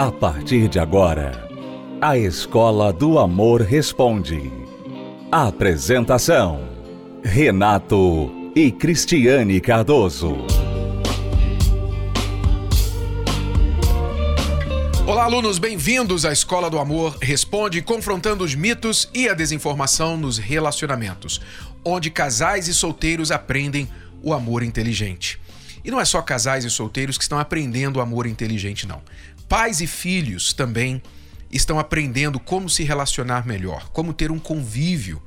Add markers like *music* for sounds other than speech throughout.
A partir de agora, a Escola do Amor Responde. Apresentação: Renato e Cristiane Cardoso. Olá, alunos, bem-vindos à Escola do Amor Responde, confrontando os mitos e a desinformação nos relacionamentos, onde casais e solteiros aprendem o amor inteligente. E não é só casais e solteiros que estão aprendendo o amor inteligente, não. Pais e filhos também estão aprendendo como se relacionar melhor, como ter um convívio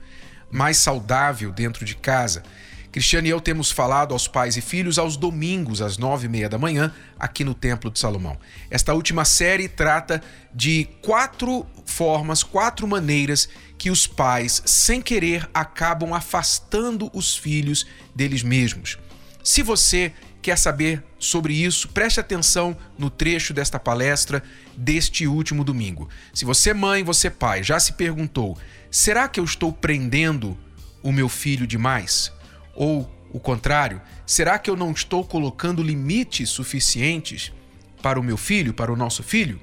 mais saudável dentro de casa. Cristiane e eu temos falado aos pais e filhos aos domingos, às nove e meia da manhã, aqui no Templo de Salomão. Esta última série trata de quatro formas, quatro maneiras que os pais, sem querer, acabam afastando os filhos deles mesmos. Se você quer saber sobre isso, preste atenção no trecho desta palestra deste último domingo. Se você, mãe, você, pai, já se perguntou: será que eu estou prendendo o meu filho demais? Ou o contrário, será que eu não estou colocando limites suficientes para o meu filho, para o nosso filho?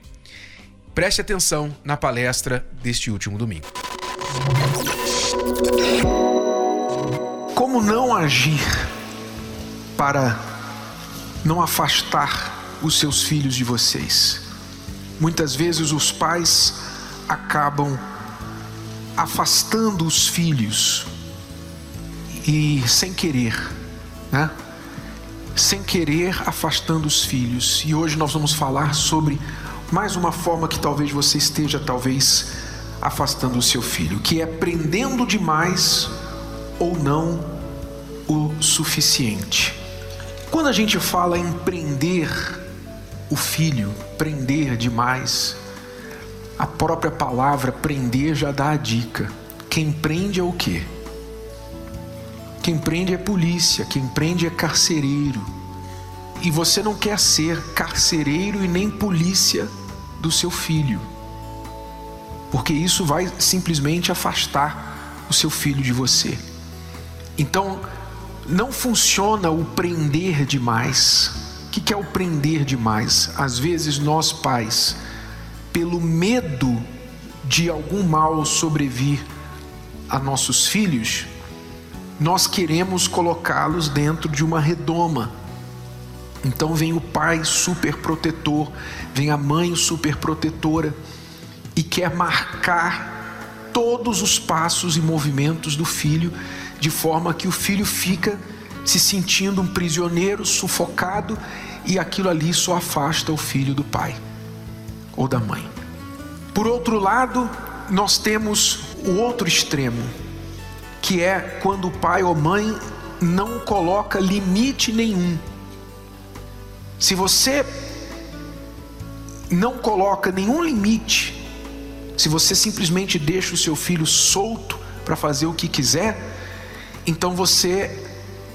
Preste atenção na palestra deste último domingo. Como não agir para não afastar os seus filhos de vocês. Muitas vezes os pais acabam afastando os filhos e sem querer, né? Sem querer afastando os filhos. E hoje nós vamos falar sobre mais uma forma que talvez você esteja talvez afastando o seu filho, que é prendendo demais ou não o suficiente. Quando a gente fala em prender o filho, prender demais, a própria palavra prender já dá a dica. Quem prende é o quê? Quem prende é polícia, quem prende é carcereiro. E você não quer ser carcereiro e nem polícia do seu filho, porque isso vai simplesmente afastar o seu filho de você. Então, não funciona o prender demais. O que é o prender demais? Às vezes nós pais, pelo medo de algum mal sobrevir a nossos filhos, nós queremos colocá-los dentro de uma redoma. Então vem o pai super protetor, vem a mãe super protetora e quer marcar todos os passos e movimentos do filho de forma que o filho fica se sentindo um prisioneiro, sufocado, e aquilo ali só afasta o filho do pai ou da mãe. Por outro lado, nós temos o outro extremo, que é quando o pai ou mãe não coloca limite nenhum. Se você não coloca nenhum limite, se você simplesmente deixa o seu filho solto para fazer o que quiser, então você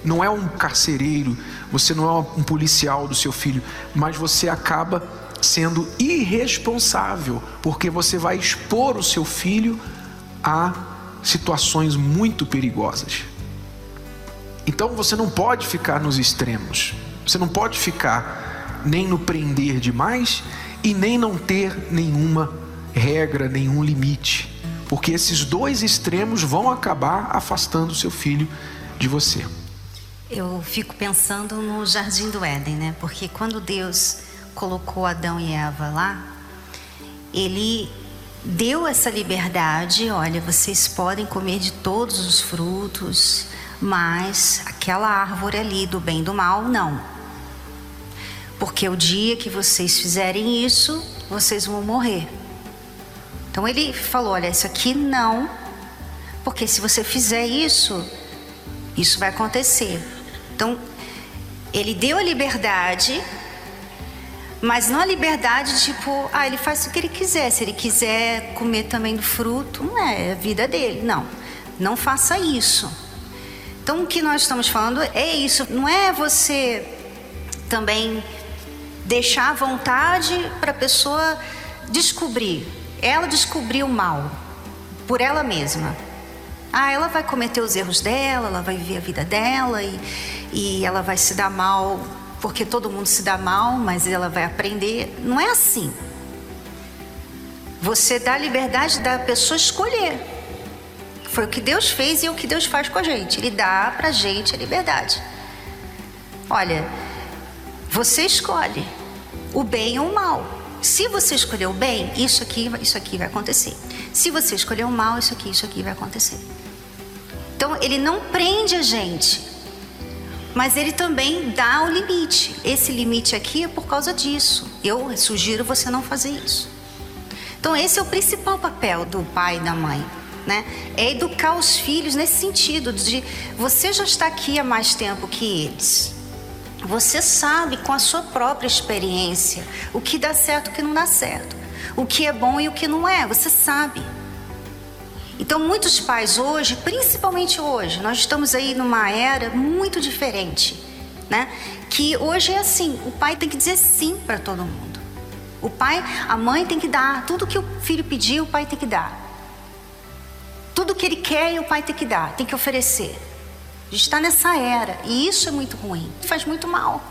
não é um carcereiro, você não é um policial do seu filho, mas você acaba sendo irresponsável, porque você vai expor o seu filho a situações muito perigosas. Então você não pode ficar nos extremos. Você não pode ficar nem no prender demais e nem não ter nenhuma regra, nenhum limite porque esses dois extremos vão acabar afastando o seu filho de você. Eu fico pensando no jardim do Éden, né? Porque quando Deus colocou Adão e Eva lá, ele deu essa liberdade, olha, vocês podem comer de todos os frutos, mas aquela árvore ali do bem e do mal, não. Porque o dia que vocês fizerem isso, vocês vão morrer. Então ele falou: olha, isso aqui não, porque se você fizer isso, isso vai acontecer. Então ele deu a liberdade, mas não a liberdade tipo, ah, ele faz o que ele quiser. Se ele quiser comer também do fruto, não é, é a vida dele. Não, não faça isso. Então o que nós estamos falando é isso, não é você também deixar à vontade para a pessoa descobrir. Ela descobriu o mal por ela mesma. Ah, ela vai cometer os erros dela, ela vai viver a vida dela e, e ela vai se dar mal porque todo mundo se dá mal, mas ela vai aprender. Não é assim. Você dá a liberdade da pessoa escolher. Foi o que Deus fez e é o que Deus faz com a gente. Ele dá pra gente a liberdade. Olha, você escolhe o bem ou o mal. Se você escolher o bem, isso aqui, isso aqui vai acontecer. Se você escolher o mal, isso aqui, isso aqui vai acontecer. Então, ele não prende a gente, mas ele também dá o limite. Esse limite aqui é por causa disso. Eu sugiro você não fazer isso. Então, esse é o principal papel do pai e da mãe. Né? É educar os filhos nesse sentido de você já está aqui há mais tempo que eles. Você sabe com a sua própria experiência o que dá certo e o que não dá certo, o que é bom e o que não é, você sabe. Então, muitos pais hoje, principalmente hoje, nós estamos aí numa era muito diferente, né? Que hoje é assim, o pai tem que dizer sim para todo mundo. O pai, a mãe tem que dar tudo que o filho pediu, o pai tem que dar. Tudo que ele quer, o pai tem que dar, tem que oferecer. A gente está nessa era e isso é muito ruim, faz muito mal.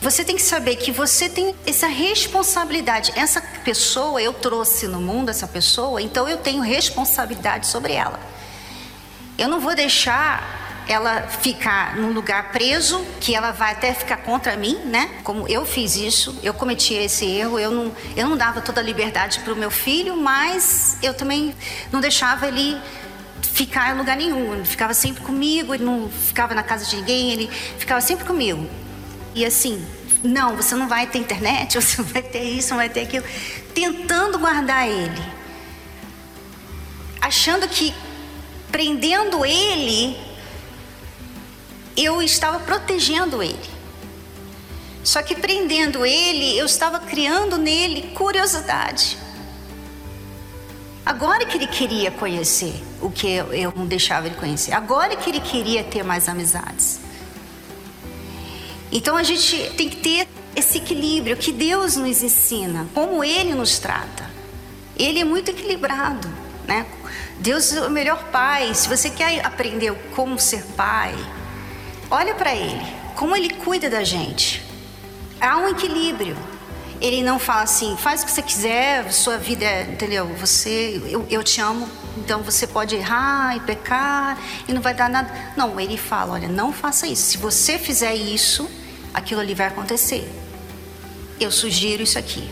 Você tem que saber que você tem essa responsabilidade. Essa pessoa eu trouxe no mundo, essa pessoa, então eu tenho responsabilidade sobre ela. Eu não vou deixar ela ficar num lugar preso, que ela vai até ficar contra mim, né? Como eu fiz isso, eu cometi esse erro, eu não, eu não dava toda a liberdade para o meu filho, mas eu também não deixava ele ficar em lugar nenhum. Ele ficava sempre comigo, ele não ficava na casa de ninguém, ele ficava sempre comigo. E assim, não, você não vai ter internet, *laughs* você não vai ter isso, não vai ter aquilo. Tentando guardar ele. Achando que prendendo ele, eu estava protegendo ele. Só que prendendo ele, eu estava criando nele curiosidade. Agora que ele queria conhecer o que eu não deixava ele conhecer. Agora que ele queria ter mais amizades. Então a gente tem que ter esse equilíbrio que Deus nos ensina, como Ele nos trata. Ele é muito equilibrado, né? Deus é o melhor pai. Se você quer aprender como ser pai, olha para Ele, como Ele cuida da gente. Há um equilíbrio. Ele não fala assim, faz o que você quiser, sua vida é, entendeu? Você, eu, eu te amo, então você pode errar e pecar e não vai dar nada. Não, ele fala, olha, não faça isso. Se você fizer isso, aquilo ali vai acontecer. Eu sugiro isso aqui.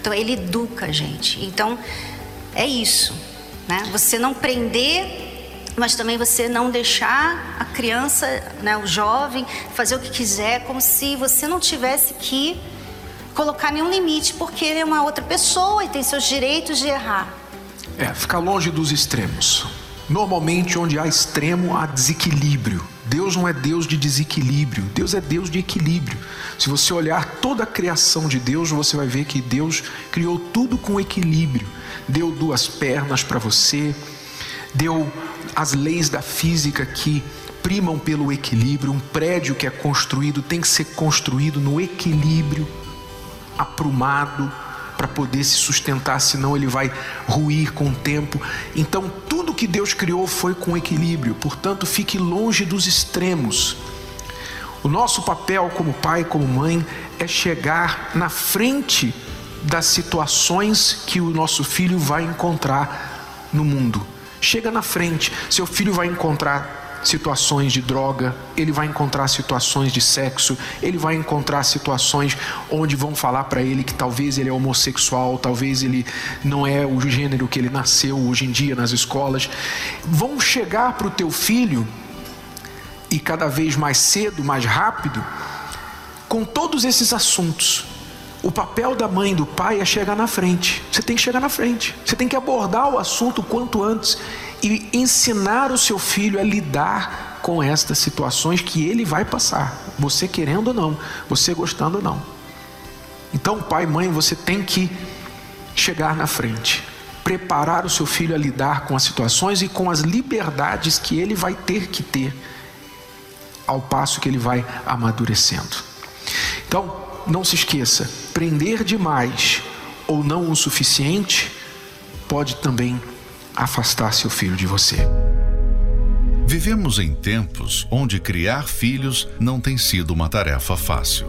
Então ele educa a gente. Então é isso, né? Você não prender mas também você não deixar a criança, né, o jovem, fazer o que quiser, como se você não tivesse que colocar nenhum limite, porque ele é uma outra pessoa e tem seus direitos de errar. É, ficar longe dos extremos. Normalmente, onde há extremo, há desequilíbrio. Deus não é Deus de desequilíbrio, Deus é Deus de equilíbrio. Se você olhar toda a criação de Deus, você vai ver que Deus criou tudo com equilíbrio. Deu duas pernas para você, deu as leis da física que primam pelo equilíbrio. Um prédio que é construído tem que ser construído no equilíbrio aprumado para poder se sustentar, senão ele vai ruir com o tempo. Então, tudo que Deus criou foi com equilíbrio, portanto, fique longe dos extremos. O nosso papel como pai, como mãe, é chegar na frente das situações que o nosso filho vai encontrar no mundo. Chega na frente, seu filho vai encontrar situações de droga, ele vai encontrar situações de sexo, ele vai encontrar situações onde vão falar para ele que talvez ele é homossexual, talvez ele não é o gênero que ele nasceu hoje em dia nas escolas. Vão chegar para o teu filho e cada vez mais cedo, mais rápido, com todos esses assuntos. O papel da mãe e do pai é chegar na frente. Você tem que chegar na frente. Você tem que abordar o assunto quanto antes e ensinar o seu filho a lidar com estas situações que ele vai passar, você querendo ou não, você gostando ou não. Então, pai e mãe, você tem que chegar na frente, preparar o seu filho a lidar com as situações e com as liberdades que ele vai ter que ter ao passo que ele vai amadurecendo. Então, não se esqueça, prender demais ou não o suficiente pode também afastar seu filho de você. Vivemos em tempos onde criar filhos não tem sido uma tarefa fácil.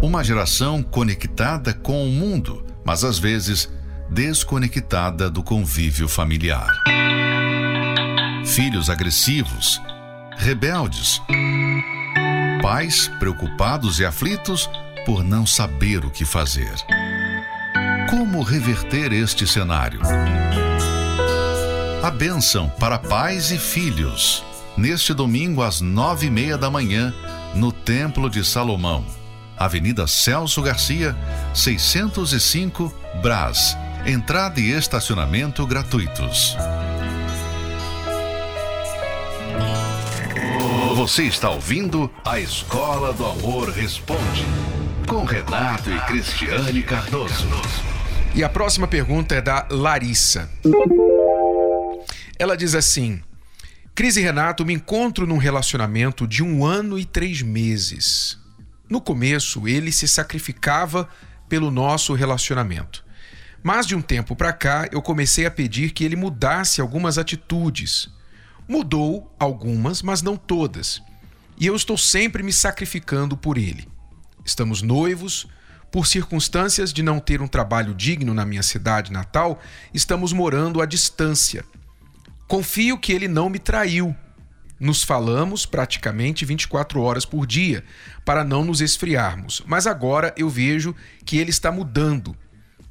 Uma geração conectada com o mundo, mas às vezes desconectada do convívio familiar. Filhos agressivos, rebeldes, pais preocupados e aflitos por não saber o que fazer. Como reverter este cenário? A bênção para pais e filhos, neste domingo às nove e meia da manhã, no Templo de Salomão, Avenida Celso Garcia, 605, Brás. Entrada e estacionamento gratuitos. Você está ouvindo a Escola do Amor Responde, com Renato e Cristiane Cardoso. E a próxima pergunta é da Larissa. Ela diz assim: Cris e Renato, me encontro num relacionamento de um ano e três meses. No começo, ele se sacrificava pelo nosso relacionamento. Mas de um tempo para cá, eu comecei a pedir que ele mudasse algumas atitudes. Mudou algumas, mas não todas. E eu estou sempre me sacrificando por ele. Estamos noivos, por circunstâncias de não ter um trabalho digno na minha cidade natal, estamos morando à distância. Confio que ele não me traiu. Nos falamos praticamente 24 horas por dia, para não nos esfriarmos, mas agora eu vejo que ele está mudando.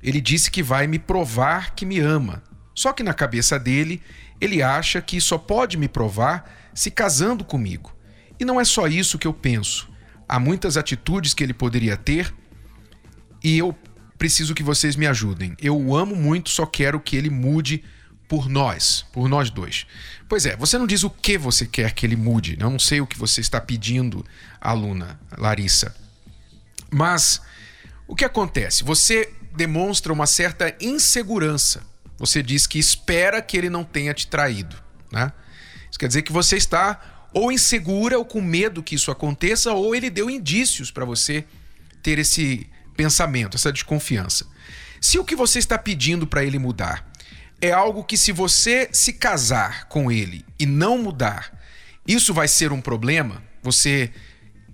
Ele disse que vai me provar que me ama. Só que na cabeça dele, ele acha que só pode me provar se casando comigo. E não é só isso que eu penso. Há muitas atitudes que ele poderia ter e eu preciso que vocês me ajudem. Eu o amo muito, só quero que ele mude por nós, por nós dois. Pois é, você não diz o que você quer que ele mude. Eu não sei o que você está pedindo, aluna Larissa. Mas o que acontece? Você demonstra uma certa insegurança. Você diz que espera que ele não tenha te traído, né? Isso quer dizer que você está ou insegura ou com medo que isso aconteça, ou ele deu indícios para você ter esse pensamento, essa desconfiança. Se o que você está pedindo para ele mudar é algo que, se você se casar com ele e não mudar, isso vai ser um problema. Você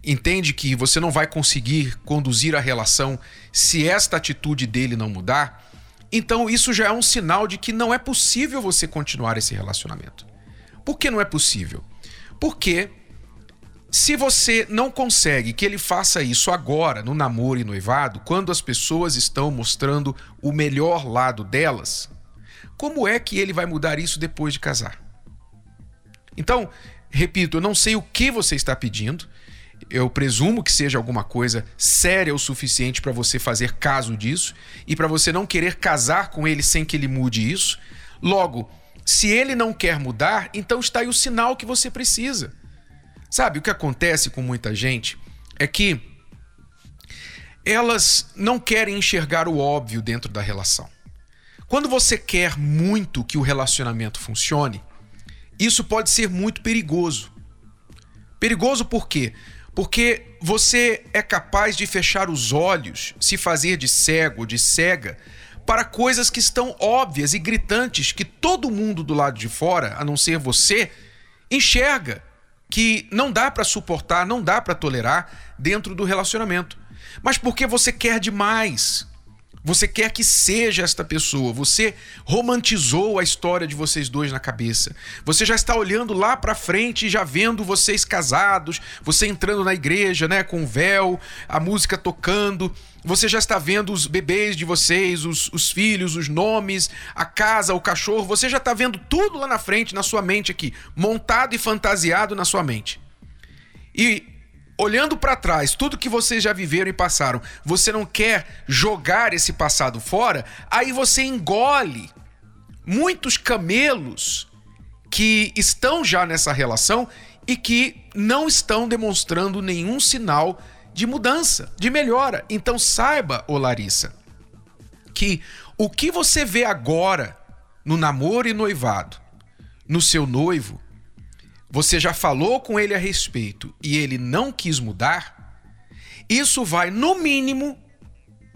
entende que você não vai conseguir conduzir a relação se esta atitude dele não mudar. Então, isso já é um sinal de que não é possível você continuar esse relacionamento. Por que não é possível? Porque se você não consegue que ele faça isso agora, no namoro e noivado, quando as pessoas estão mostrando o melhor lado delas, como é que ele vai mudar isso depois de casar? Então, repito, eu não sei o que você está pedindo. Eu presumo que seja alguma coisa séria o suficiente para você fazer caso disso e para você não querer casar com ele sem que ele mude isso. Logo, se ele não quer mudar, então está aí o sinal que você precisa. Sabe, o que acontece com muita gente é que elas não querem enxergar o óbvio dentro da relação. Quando você quer muito que o relacionamento funcione, isso pode ser muito perigoso. Perigoso por quê? Porque você é capaz de fechar os olhos, se fazer de cego de cega, para coisas que estão óbvias e gritantes que todo mundo do lado de fora, a não ser você, enxerga que não dá para suportar, não dá para tolerar dentro do relacionamento. Mas porque você quer demais. Você quer que seja esta pessoa. Você romantizou a história de vocês dois na cabeça. Você já está olhando lá para frente e já vendo vocês casados, você entrando na igreja, né, com o véu, a música tocando. Você já está vendo os bebês de vocês, os, os filhos, os nomes, a casa, o cachorro. Você já está vendo tudo lá na frente, na sua mente aqui, montado e fantasiado na sua mente. E olhando para trás, tudo que vocês já viveram e passaram, você não quer jogar esse passado fora, aí você engole muitos camelos que estão já nessa relação e que não estão demonstrando nenhum sinal de mudança, de melhora. Então saiba, ô Larissa, que o que você vê agora no namoro e noivado, no seu noivo, você já falou com ele a respeito e ele não quis mudar, isso vai, no mínimo,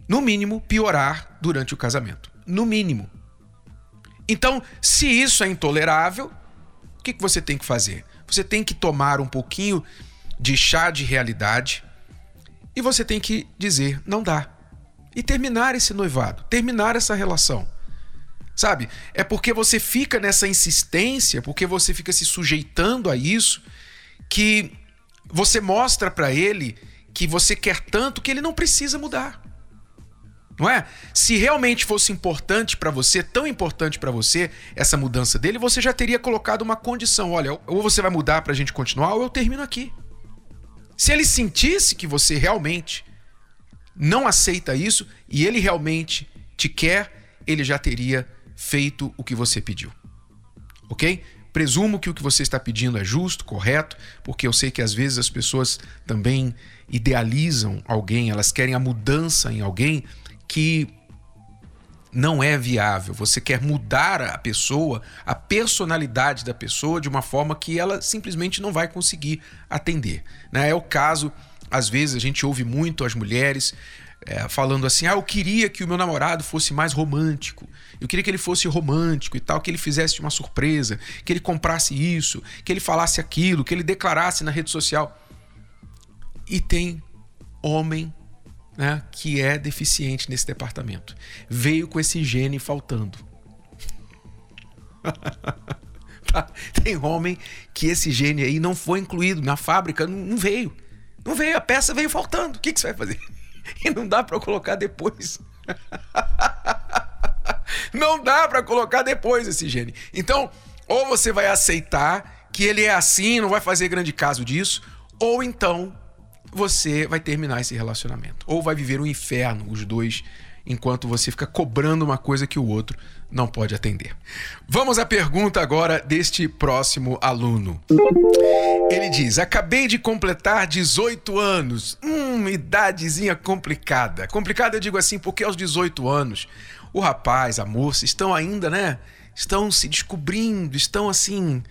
no mínimo, piorar durante o casamento. No mínimo. Então, se isso é intolerável, o que, que você tem que fazer? Você tem que tomar um pouquinho de chá de realidade e você tem que dizer: não dá. e terminar esse noivado, terminar essa relação. Sabe? É porque você fica nessa insistência, porque você fica se sujeitando a isso, que você mostra para ele que você quer tanto que ele não precisa mudar. Não é? Se realmente fosse importante para você, tão importante para você, essa mudança dele, você já teria colocado uma condição: olha, ou você vai mudar para a gente continuar, ou eu termino aqui. Se ele sentisse que você realmente não aceita isso e ele realmente te quer, ele já teria feito o que você pediu. Ok? Presumo que o que você está pedindo é justo, correto, porque eu sei que às vezes as pessoas também idealizam alguém, elas querem a mudança em alguém que não é viável. Você quer mudar a pessoa, a personalidade da pessoa de uma forma que ela simplesmente não vai conseguir atender. Né? É o caso, às vezes a gente ouve muito as mulheres é, falando assim: ah, eu queria que o meu namorado fosse mais romântico. Eu queria que ele fosse romântico e tal, que ele fizesse uma surpresa, que ele comprasse isso, que ele falasse aquilo, que ele declarasse na rede social. E tem homem né, que é deficiente nesse departamento. Veio com esse gene faltando. *laughs* Tá? Tem homem que esse gene aí não foi incluído na fábrica, não veio. Não veio, a peça veio faltando. O que, que você vai fazer? *laughs* E não dá para colocar depois. *laughs* Não dá para colocar depois esse gene. Então, ou você vai aceitar que ele é assim, não vai fazer grande caso disso, ou então você vai terminar esse relacionamento. Ou vai viver um inferno, os dois, enquanto você fica cobrando uma coisa que o outro não pode atender. Vamos à pergunta agora deste próximo aluno. Ele diz: Acabei de completar 18 anos. Hum, idadezinha complicada. Complicada, eu digo assim, porque aos 18 anos, o rapaz, a moça estão ainda, né? Estão se descobrindo, estão assim.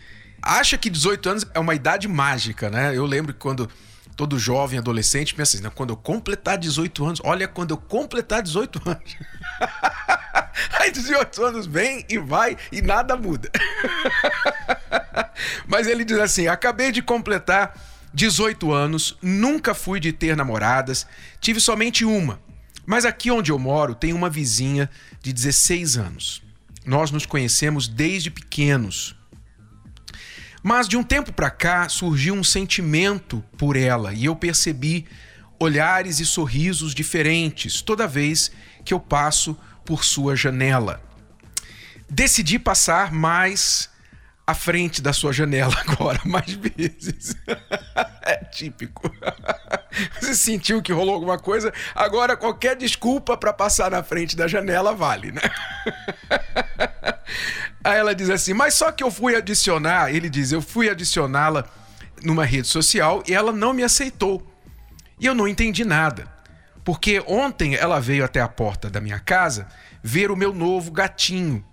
Acha que 18 anos é uma idade mágica, né? Eu lembro que quando todo jovem, adolescente, pensa assim, quando eu completar 18 anos, olha quando eu completar 18 *laughs* anos. Aí 18 anos vem e vai e nada muda. *laughs* Mas ele diz assim: acabei de completar 18 anos, nunca fui de ter namoradas, tive somente uma. Mas aqui onde eu moro tem uma vizinha de 16 anos. Nós nos conhecemos desde pequenos. Mas de um tempo para cá surgiu um sentimento por ela e eu percebi olhares e sorrisos diferentes toda vez que eu passo por sua janela. Decidi passar mais à frente da sua janela *laughs* agora, mais vezes. *laughs* é típico. *laughs* Você sentiu que rolou alguma coisa, agora qualquer desculpa para passar na frente da janela vale, né? Aí ela diz assim: Mas só que eu fui adicionar, ele diz, eu fui adicioná-la numa rede social e ela não me aceitou. E eu não entendi nada. Porque ontem ela veio até a porta da minha casa ver o meu novo gatinho.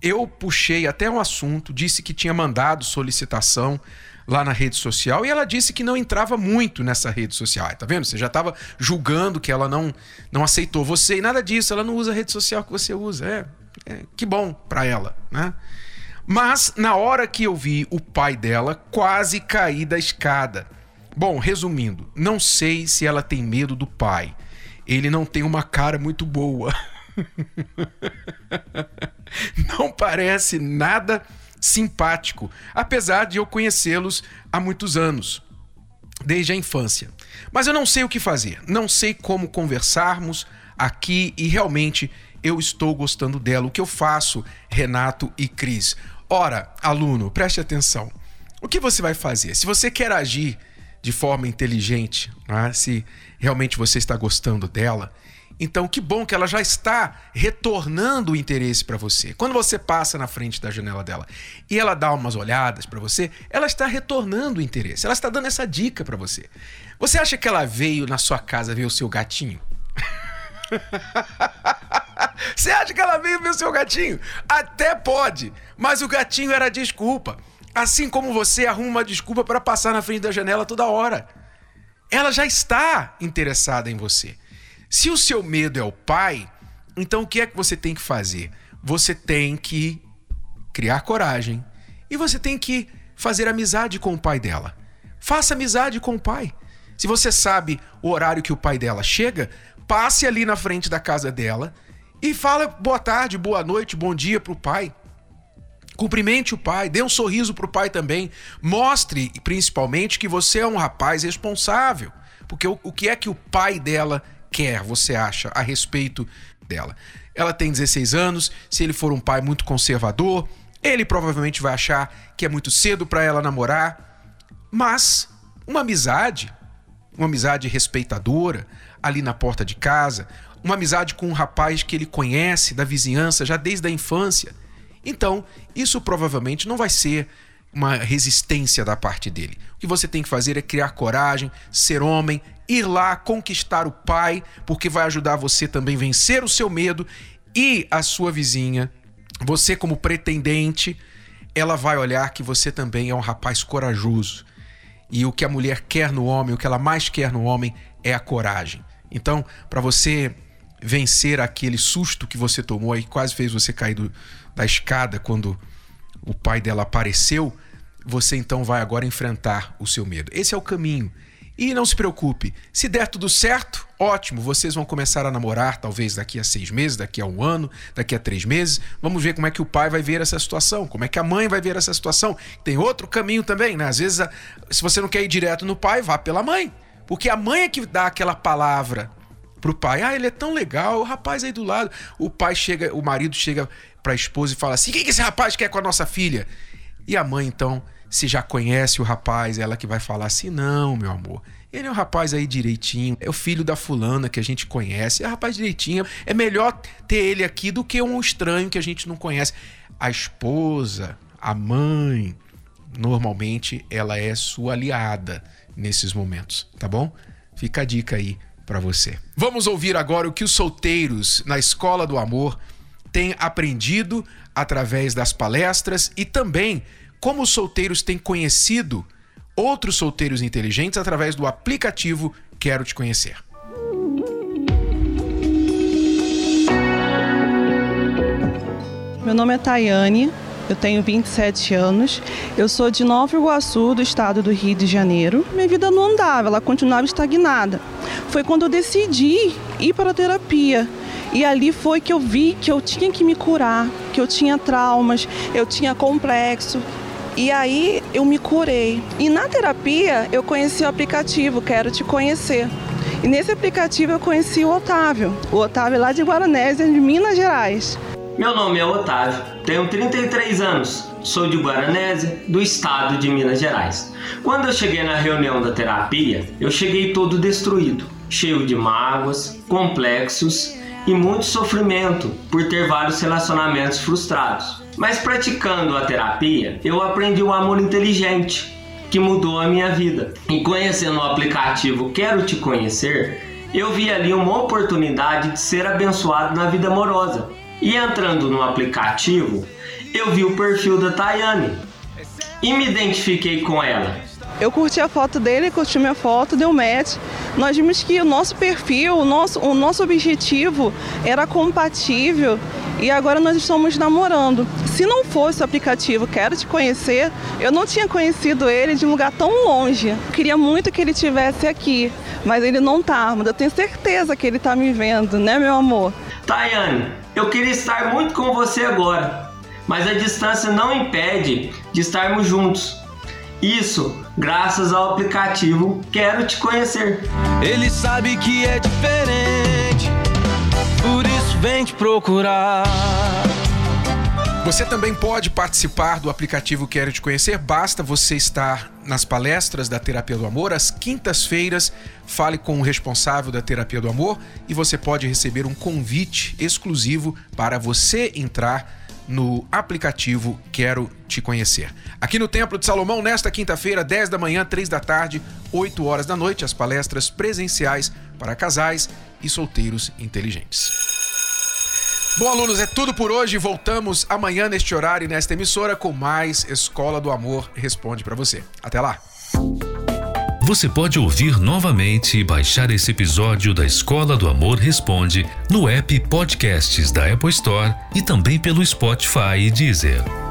Eu puxei até um assunto, disse que tinha mandado solicitação lá na rede social e ela disse que não entrava muito nessa rede social. Tá vendo? Você já estava julgando que ela não, não aceitou você e nada disso. Ela não usa a rede social que você usa. É, é, que bom para ela, né? Mas na hora que eu vi o pai dela, quase caí da escada. Bom, resumindo, não sei se ela tem medo do pai. Ele não tem uma cara muito boa. *laughs* não parece nada simpático, apesar de eu conhecê-los há muitos anos, desde a infância. Mas eu não sei o que fazer, não sei como conversarmos aqui e realmente eu estou gostando dela. O que eu faço, Renato e Cris? Ora, aluno, preste atenção. O que você vai fazer? Se você quer agir de forma inteligente, né? se realmente você está gostando dela, então que bom que ela já está retornando o interesse para você. Quando você passa na frente da janela dela e ela dá umas olhadas para você, ela está retornando o interesse. Ela está dando essa dica para você. Você acha que ela veio na sua casa ver o seu gatinho? *laughs* Você acha que ela veio ver o seu gatinho? Até pode, mas o gatinho era desculpa. Assim como você arruma uma desculpa para passar na frente da janela toda hora. Ela já está interessada em você. Se o seu medo é o pai, então o que é que você tem que fazer? Você tem que criar coragem e você tem que fazer amizade com o pai dela. Faça amizade com o pai. Se você sabe o horário que o pai dela chega, passe ali na frente da casa dela e fala boa tarde, boa noite, bom dia pro pai. Cumprimente o pai, dê um sorriso pro pai também. Mostre, principalmente, que você é um rapaz responsável. Porque o, o que é que o pai dela quer, você acha, a respeito dela? Ela tem 16 anos, se ele for um pai muito conservador, ele provavelmente vai achar que é muito cedo para ela namorar. Mas uma amizade, uma amizade respeitadora, ali na porta de casa, uma amizade com um rapaz que ele conhece da vizinhança já desde a infância. Então, isso provavelmente não vai ser uma resistência da parte dele. O que você tem que fazer é criar coragem, ser homem, ir lá conquistar o pai, porque vai ajudar você também vencer o seu medo e a sua vizinha, você como pretendente, ela vai olhar que você também é um rapaz corajoso. E o que a mulher quer no homem, o que ela mais quer no homem é a coragem. Então, para você vencer aquele susto que você tomou e quase fez você cair do, da escada quando o pai dela apareceu, você então vai agora enfrentar o seu medo. Esse é o caminho. E não se preocupe, se der tudo certo, ótimo, vocês vão começar a namorar, talvez daqui a seis meses, daqui a um ano, daqui a três meses. Vamos ver como é que o pai vai ver essa situação, como é que a mãe vai ver essa situação. Tem outro caminho também, né? Às vezes, se você não quer ir direto no pai, vá pela mãe. Porque a mãe é que dá aquela palavra pro pai. Ah, ele é tão legal, o rapaz aí do lado. O pai chega, o marido chega pra esposa e fala assim: o que esse rapaz quer com a nossa filha? E a mãe, então, se já conhece o rapaz, ela que vai falar assim: não, meu amor. Ele é um rapaz aí direitinho, é o filho da fulana que a gente conhece, é um rapaz direitinho. É melhor ter ele aqui do que um estranho que a gente não conhece. A esposa, a mãe, normalmente ela é sua aliada nesses momentos, tá bom? Fica a dica aí para você. Vamos ouvir agora o que os solteiros na Escola do Amor têm aprendido através das palestras e também como os solteiros têm conhecido outros solteiros inteligentes através do aplicativo Quero Te Conhecer. Meu nome é Tayane, eu tenho 27 anos, eu sou de Nova Iguaçu, do estado do Rio de Janeiro. Minha vida não andava, ela continuava estagnada. Foi quando eu decidi ir para a terapia. E ali foi que eu vi que eu tinha que me curar, que eu tinha traumas, eu tinha complexo, e aí eu me curei. E na terapia eu conheci o aplicativo Quero Te Conhecer. E nesse aplicativo eu conheci o Otávio. O Otávio é lá de Guaranésia, de Minas Gerais. Meu nome é Otávio, tenho 33 anos, sou de Guaranésia, do estado de Minas Gerais. Quando eu cheguei na reunião da terapia, eu cheguei todo destruído, cheio de mágoas, complexos e muito sofrimento por ter vários relacionamentos frustrados. Mas praticando a terapia, eu aprendi o amor inteligente, que mudou a minha vida. E conhecendo o aplicativo Quero Te Conhecer, eu vi ali uma oportunidade de ser abençoado na vida amorosa. E entrando no aplicativo, eu vi o perfil da Tayane e me identifiquei com ela. Eu curti a foto dele, curti minha foto, deu match. Nós vimos que o nosso perfil, o nosso, o nosso objetivo era compatível e agora nós estamos namorando. Se não fosse o aplicativo Quero Te Conhecer, eu não tinha conhecido ele de um lugar tão longe. Queria muito que ele estivesse aqui, mas ele não tá. Mas eu tenho certeza que ele tá me vendo, né, meu amor? Tayane, eu queria estar muito com você agora, mas a distância não impede de estarmos juntos. Isso graças ao aplicativo Quero Te Conhecer. Ele sabe que é diferente, por isso vem te procurar. Você também pode participar do aplicativo Quero Te Conhecer, basta você estar nas palestras da Terapia do Amor, às quintas-feiras, fale com o responsável da Terapia do Amor e você pode receber um convite exclusivo para você entrar no aplicativo Quero Te Conhecer. Aqui no Templo de Salomão, nesta quinta-feira, 10 da manhã, 3 da tarde, 8 horas da noite, as palestras presenciais para casais e solteiros inteligentes. Bom, alunos, é tudo por hoje. Voltamos amanhã neste horário e nesta emissora com mais Escola do Amor Responde para você. Até lá. Você pode ouvir novamente e baixar esse episódio da Escola do Amor Responde no app Podcasts da Apple Store e também pelo Spotify e Deezer.